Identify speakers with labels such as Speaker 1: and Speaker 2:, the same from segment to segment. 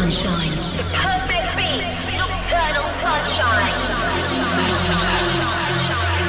Speaker 1: sunshine.
Speaker 2: The perfect beat, nocturnal sunshine.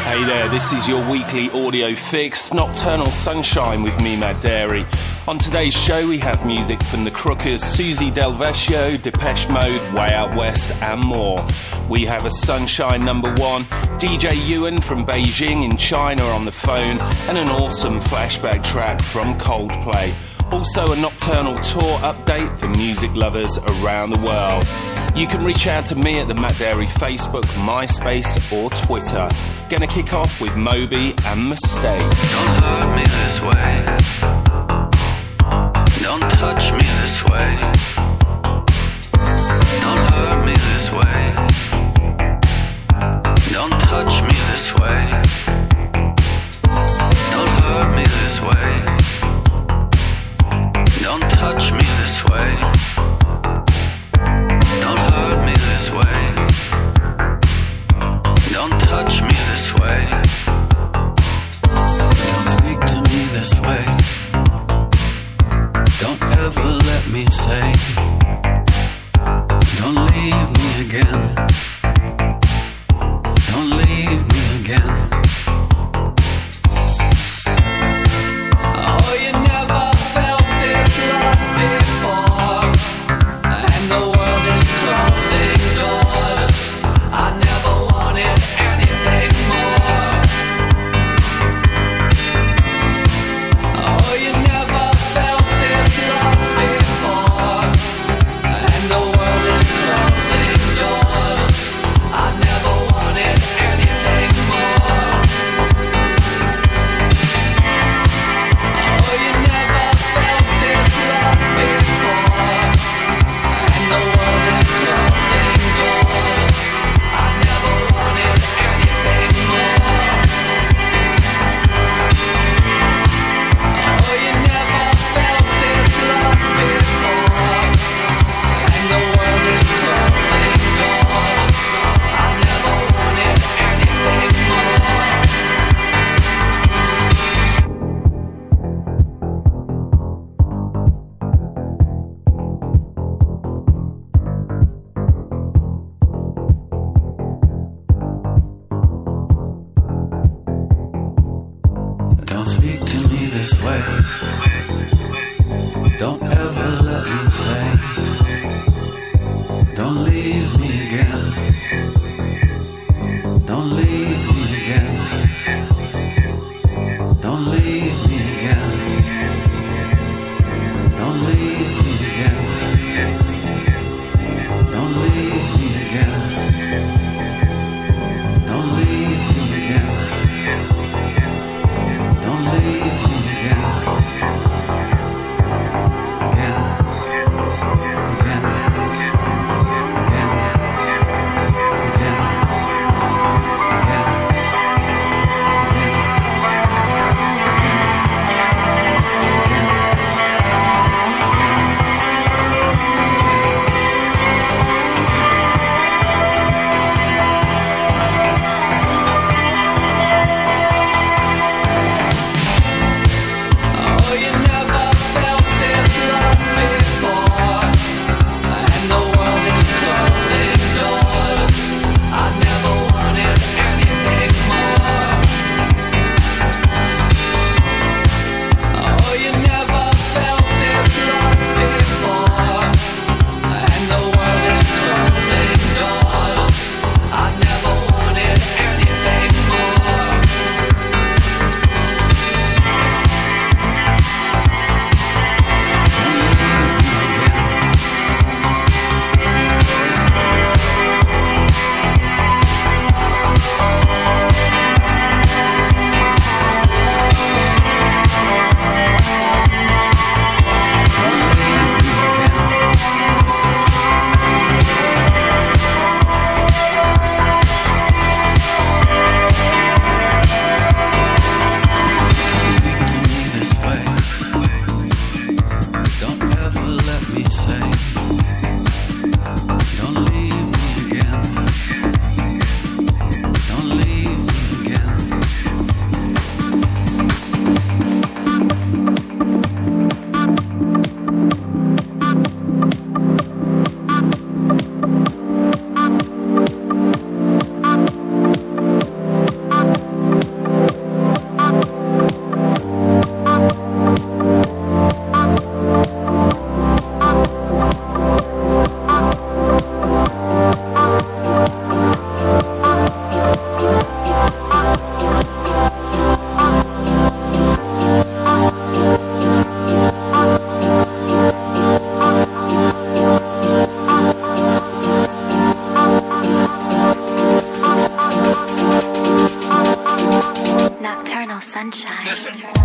Speaker 3: Hey there, this is your weekly audio fix, Nocturnal Sunshine with me, Matt Darey. On today's show, we have music from the Crookers, Susie Del Vecchio, Depeche Mode, Way Out West, and more. We have a Sunshine number one, DJ Ewan from Beijing in China on the phone, and an awesome flashback track from Coldplay. Also, a nocturnal tour update for music lovers around the world. You can reach out to me at the Matt Darey Facebook, MySpace, or Twitter. Gonna kick off with Moby and Mistake.
Speaker 4: Don't hurt me this way. Don't touch me this way. Don't hurt me this way. Don't touch me this way. Don't hurt me this way. Don't touch me this way. Don't hurt me this way. Don't touch me this way. Don't speak to me this way. Don't ever let me say. Don't leave me again. sunshine. Listen.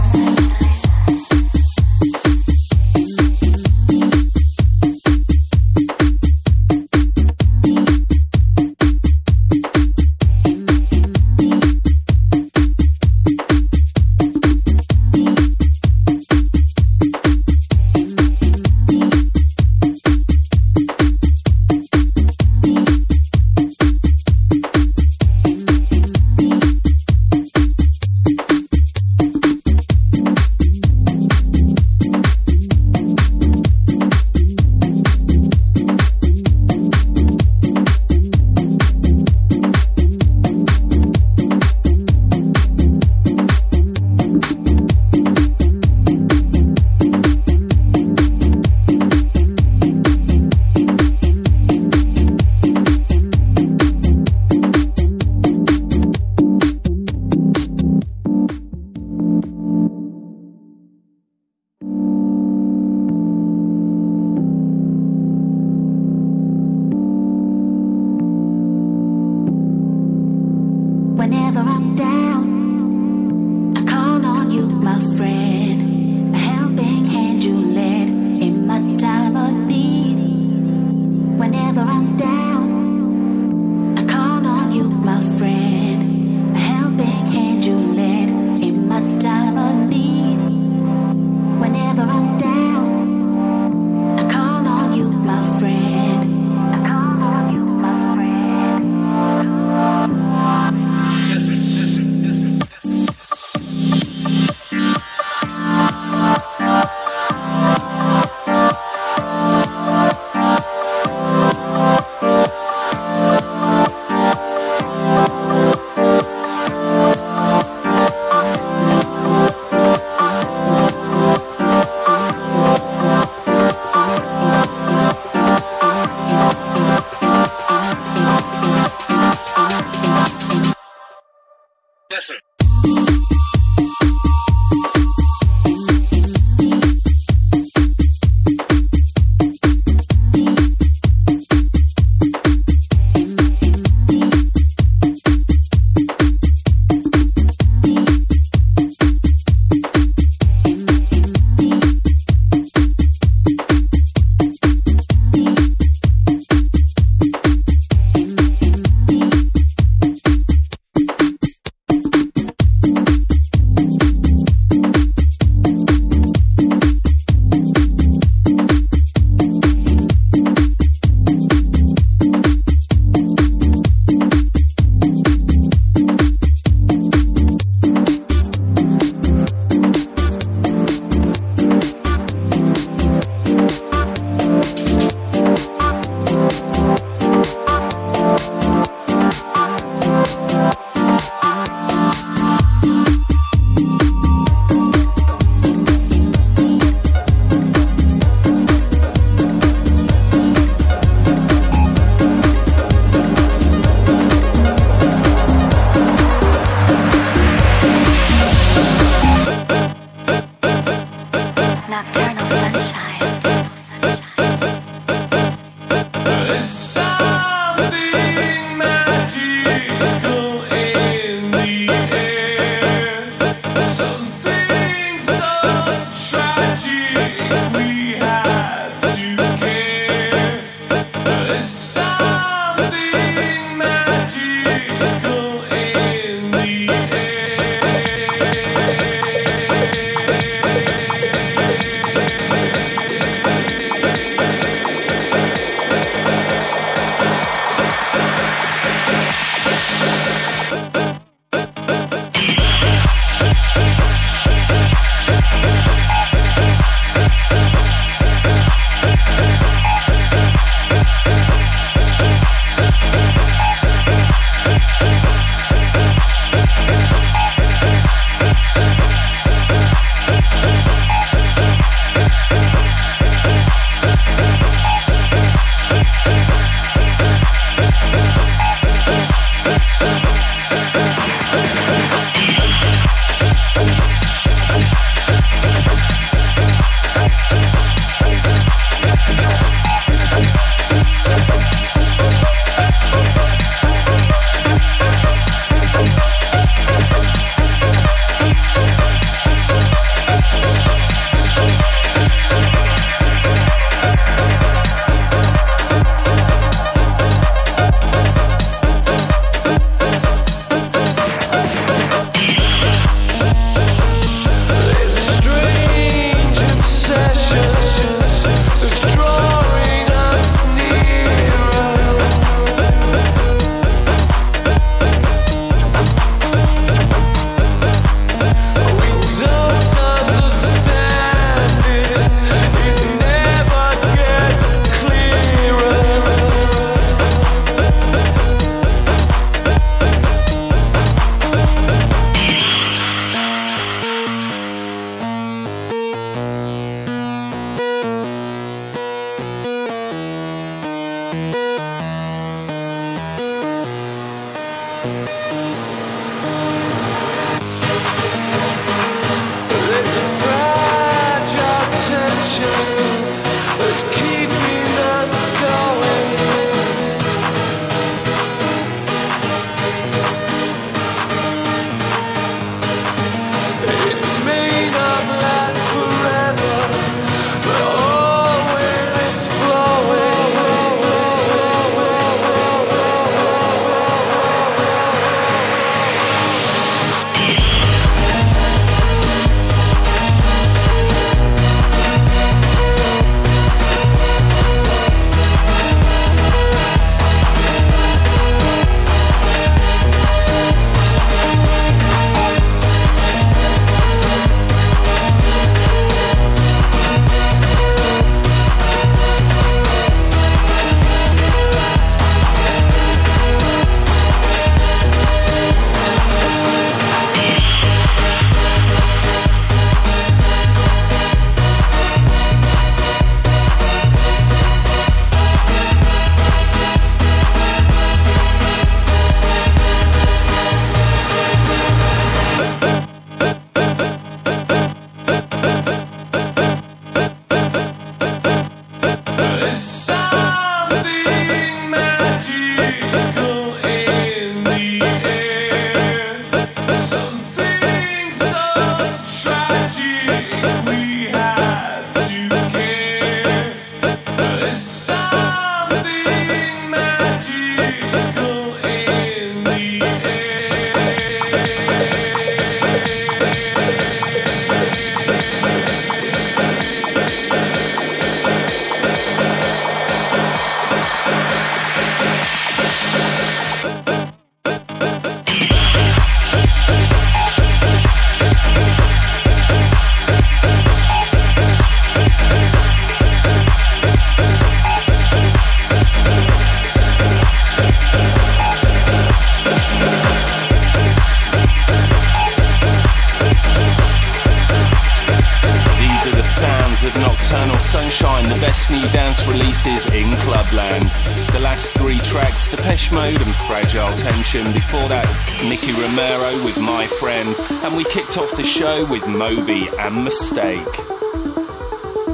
Speaker 3: Off the show with Moby and Mistake.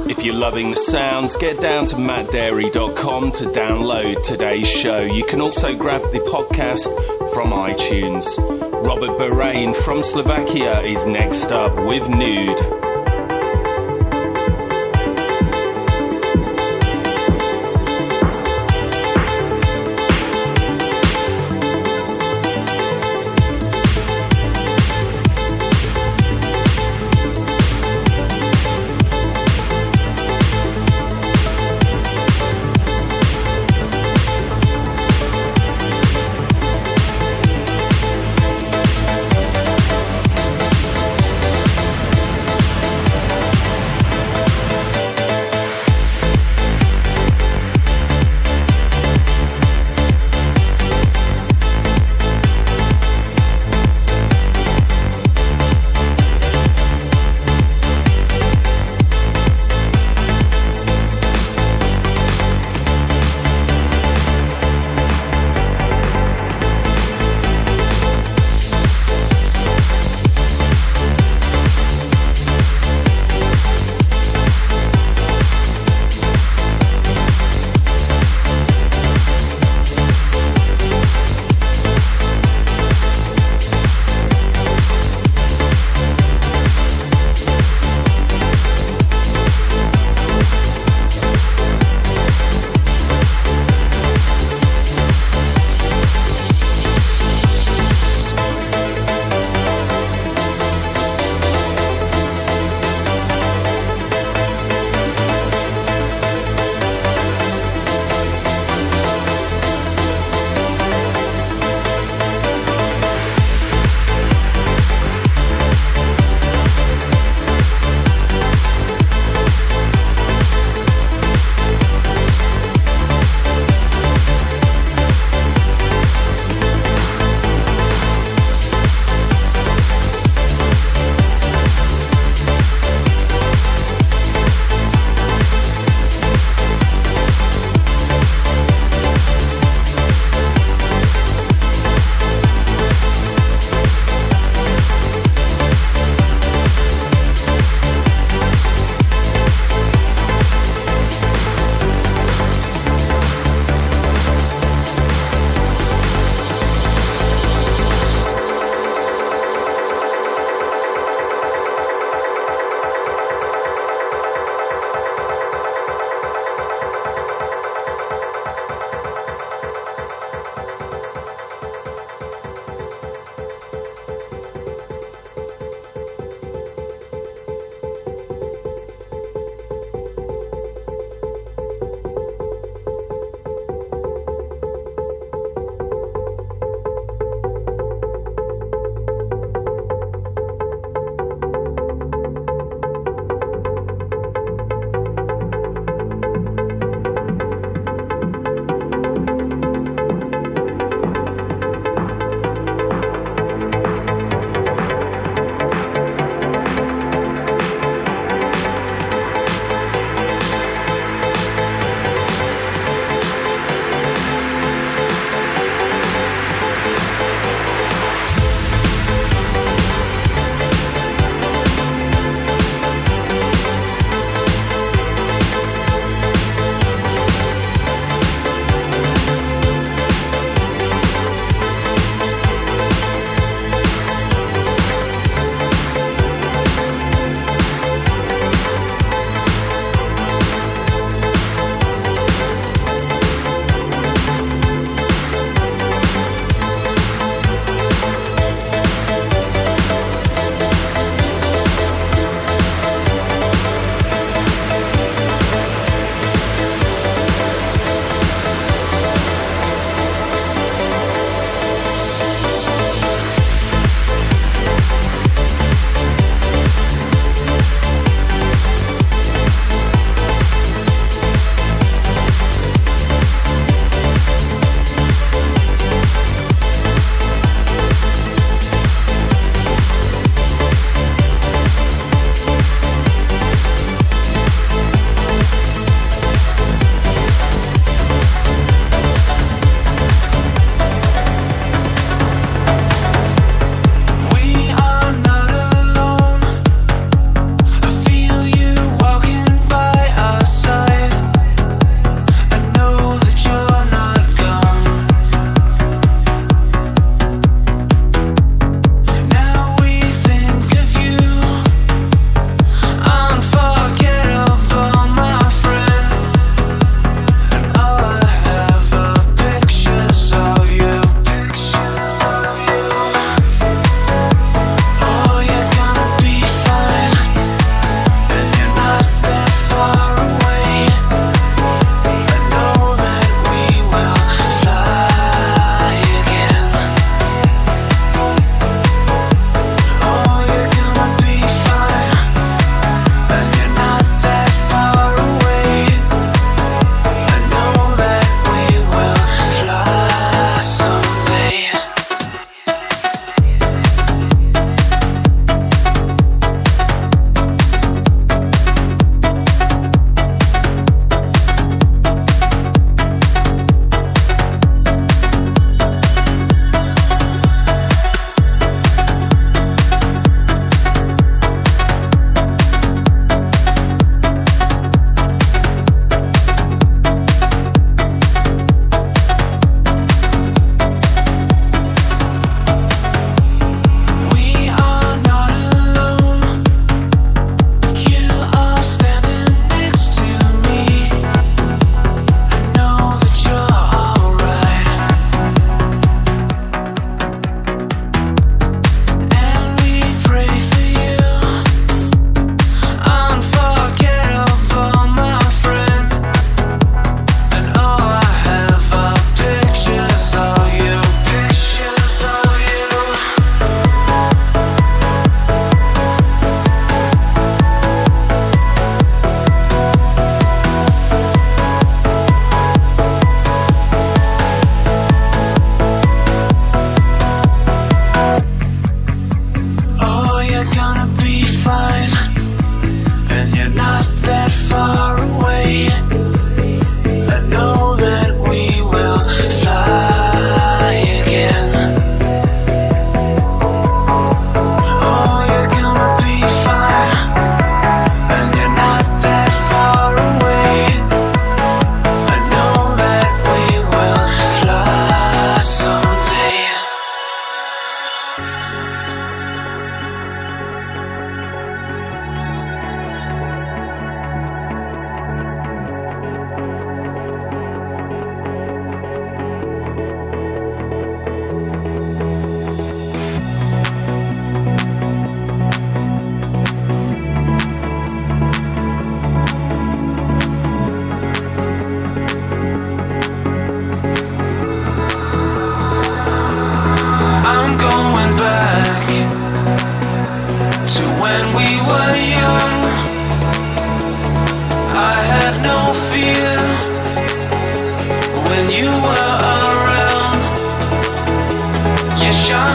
Speaker 3: If you're loving the sounds, get down to mattdarey.com to download today's show. You can also grab the podcast from iTunes. Robert Burian from Slovakia is next up with Nude.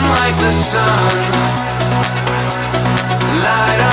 Speaker 3: like the sun.
Speaker 5: Light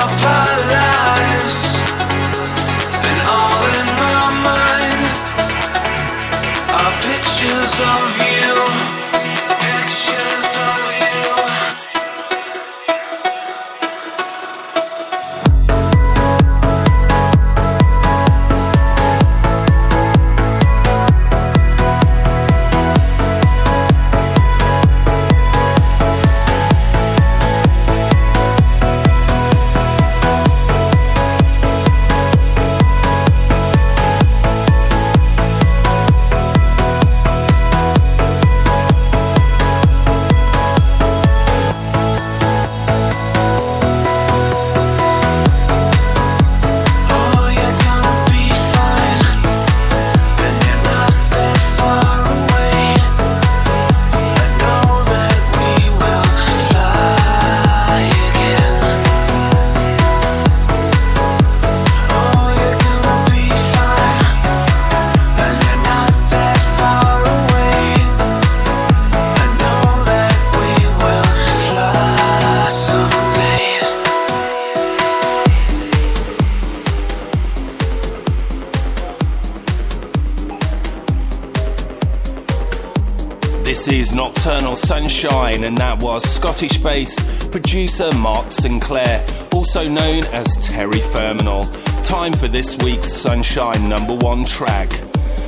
Speaker 5: and that was Scottish based producer Mark Sinclair, also known as Terry Ferminal. Time for this week's Sunshine number one track.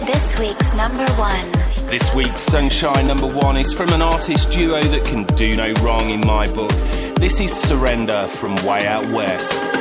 Speaker 1: This week's number one.
Speaker 5: This week's Sunshine number one is from an artist duo that can do no wrong in my book. This is Surrender from Way Out West.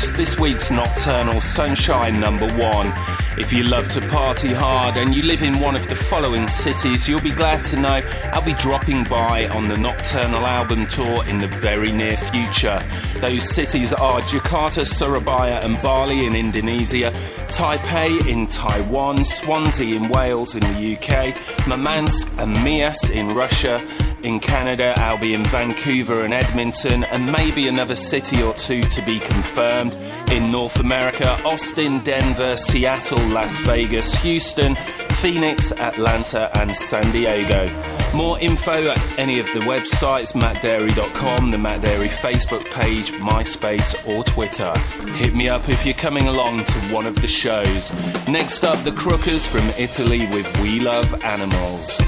Speaker 3: West, this week's Nocturnal Sunshine number one. If you love to party hard and you live in one of the following cities, you'll be glad to know I'll be dropping by on the Nocturnal album tour in the very near future. Those cities are Jakarta, Surabaya, and Bali in Indonesia, Taipei in Taiwan, Swansea in Wales in the UK, Murmansk and Miass in Russia. In Canada, I'll be in Vancouver and Edmonton, and maybe another city or two to be confirmed. In North America, Austin, Denver, Seattle, Las Vegas, Houston, Phoenix, Atlanta, and San Diego. More info at any of the websites mattdarey.com, the Matt Darey Facebook page, MySpace, or Twitter. Hit me up if you're coming along to one of the shows. Next up, the Crookers from Italy with We Love Animals.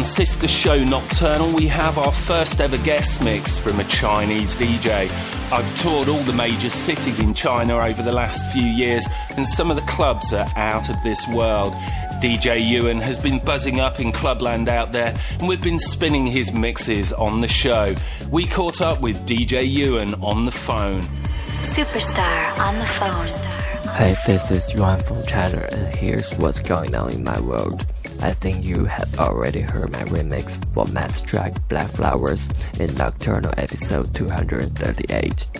Speaker 3: On Sister Show Nocturnal, we have our first ever guest mix from a Chinese DJ. I've toured all the major cities in China over the last few years, and some of the clubs are out of this world. DJ Yuan has been buzzing up in clubland out there, and we've been spinning his mixes on the show. We caught up with DJ Yuan on the phone.
Speaker 1: Superstar on the phone.
Speaker 6: Hey, this is Yuan from China, and here's what's going on in my world. I think you have already heard my remix for Matt's track Black Flowers in Nocturnal episode 238.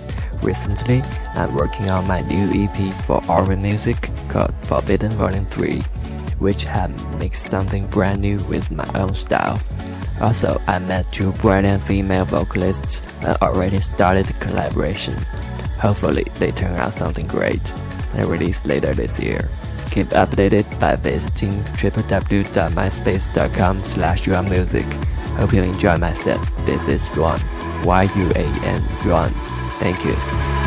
Speaker 6: Recently, I'm working on my new EP for Aura Music called Forbidden Volume 3, which have mixed something brand new with my own style. Also, I met two brilliant female vocalists and already started the collaboration. Hopefully, they turn out something great and release later this year. Keep updated by visiting www.myspace.com slash music. Hope you enjoy my set. This is Yuan. Y-U-A-N, Yuan. Thank you.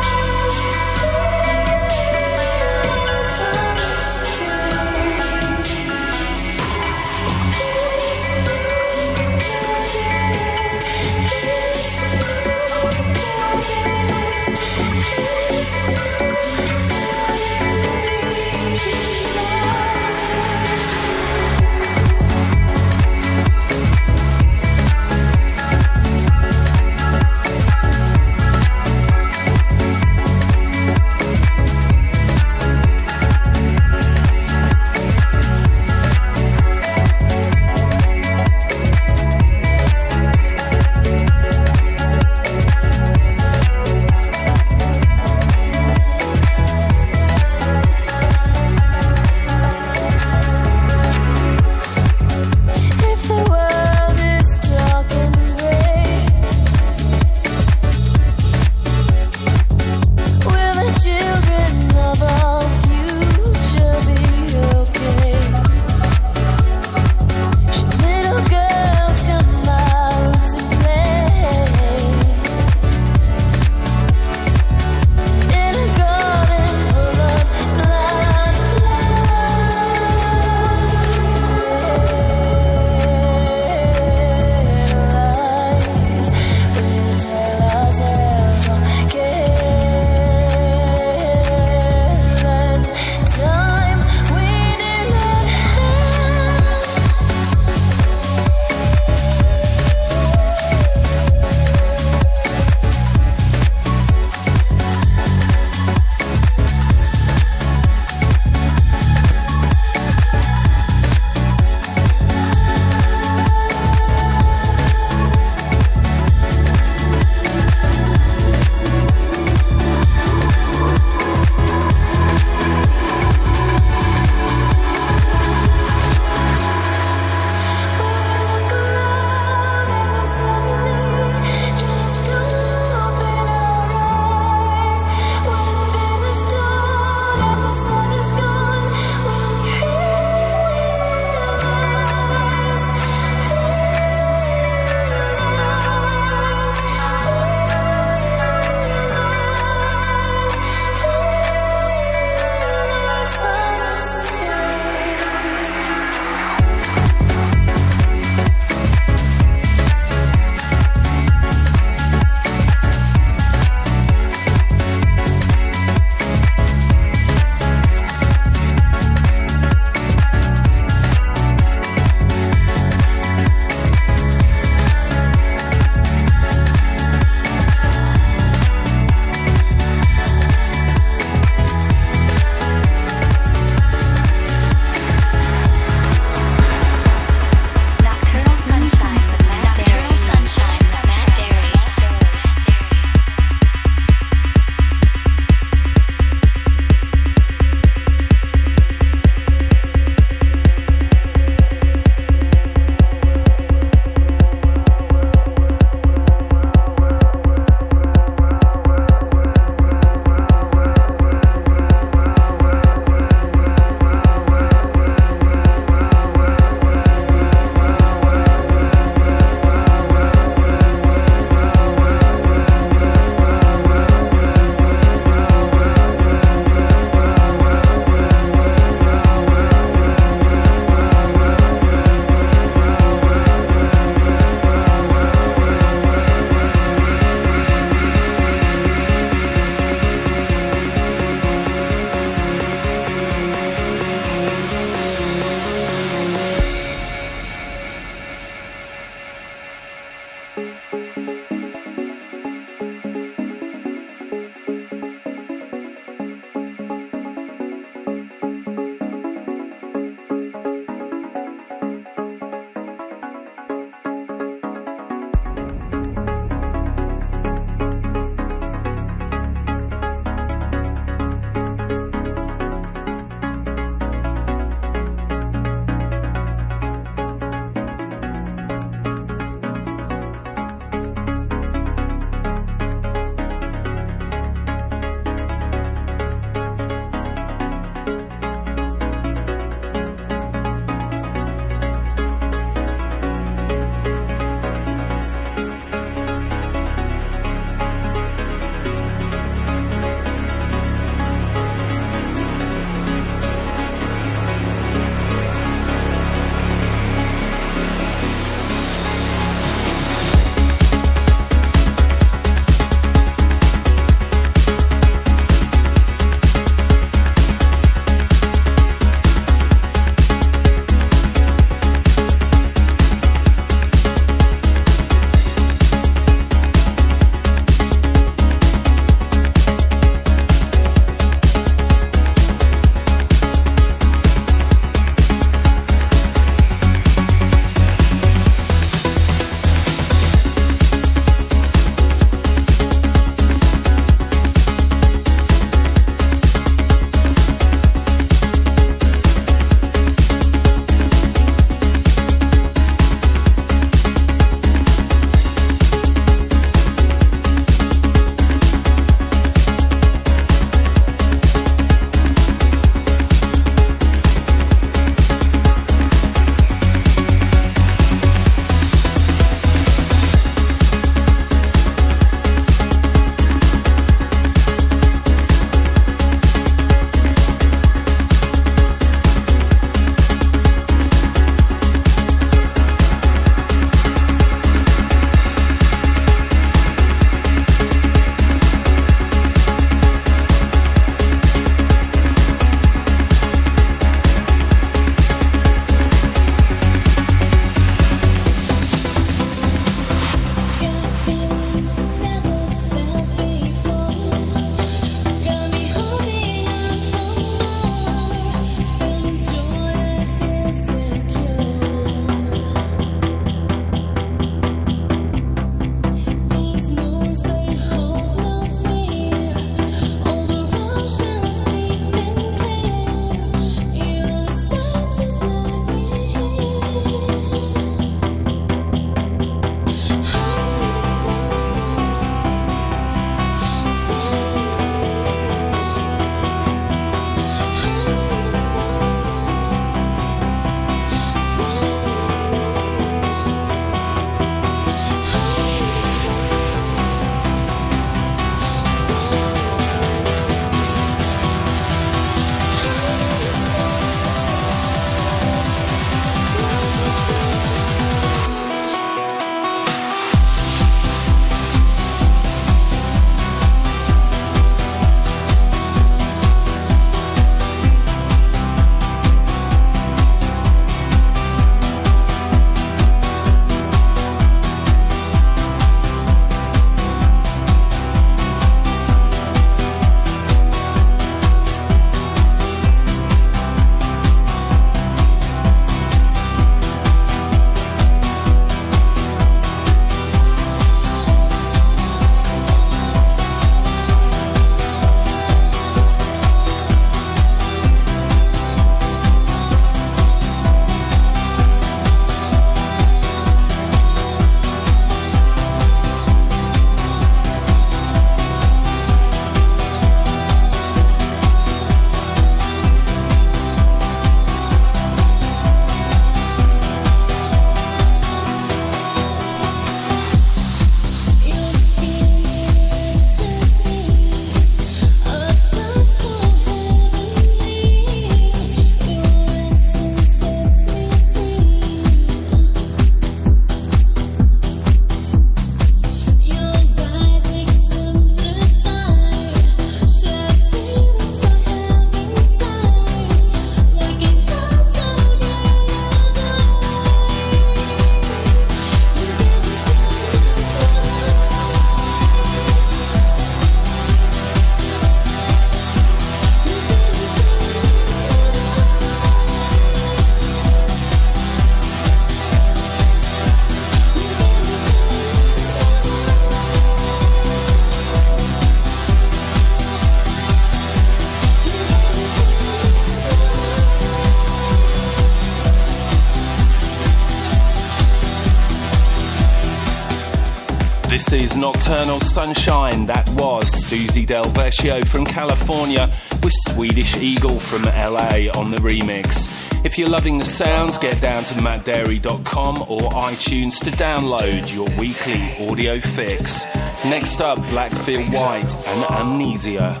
Speaker 3: Nocturnal Sunshine. That was Susie Del Vecchio from California with Swedish Egil from LA on the remix. If you're loving the sounds, get down to mattdarey.com or iTunes to download your weekly audio fix. Next up, Blackfield White and Amnesia.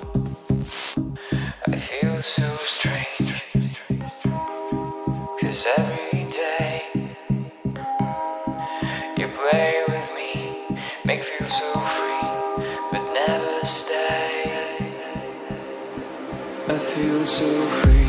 Speaker 7: I feel so strange. Cause every feel so free.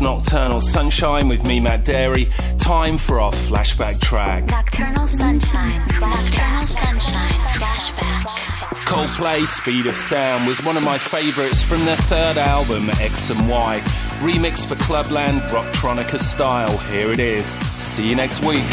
Speaker 3: Nocturnal Sunshine with me, Matt Darey. Time for our flashback track.
Speaker 1: Nocturnal Sunshine Nocturnal Sunshine Flashback.
Speaker 3: Coldplay Speed of Sound was one of my favourites from their third album, X and Y. Remixed for Clubland Rocktronica style. Here it is. See you next week.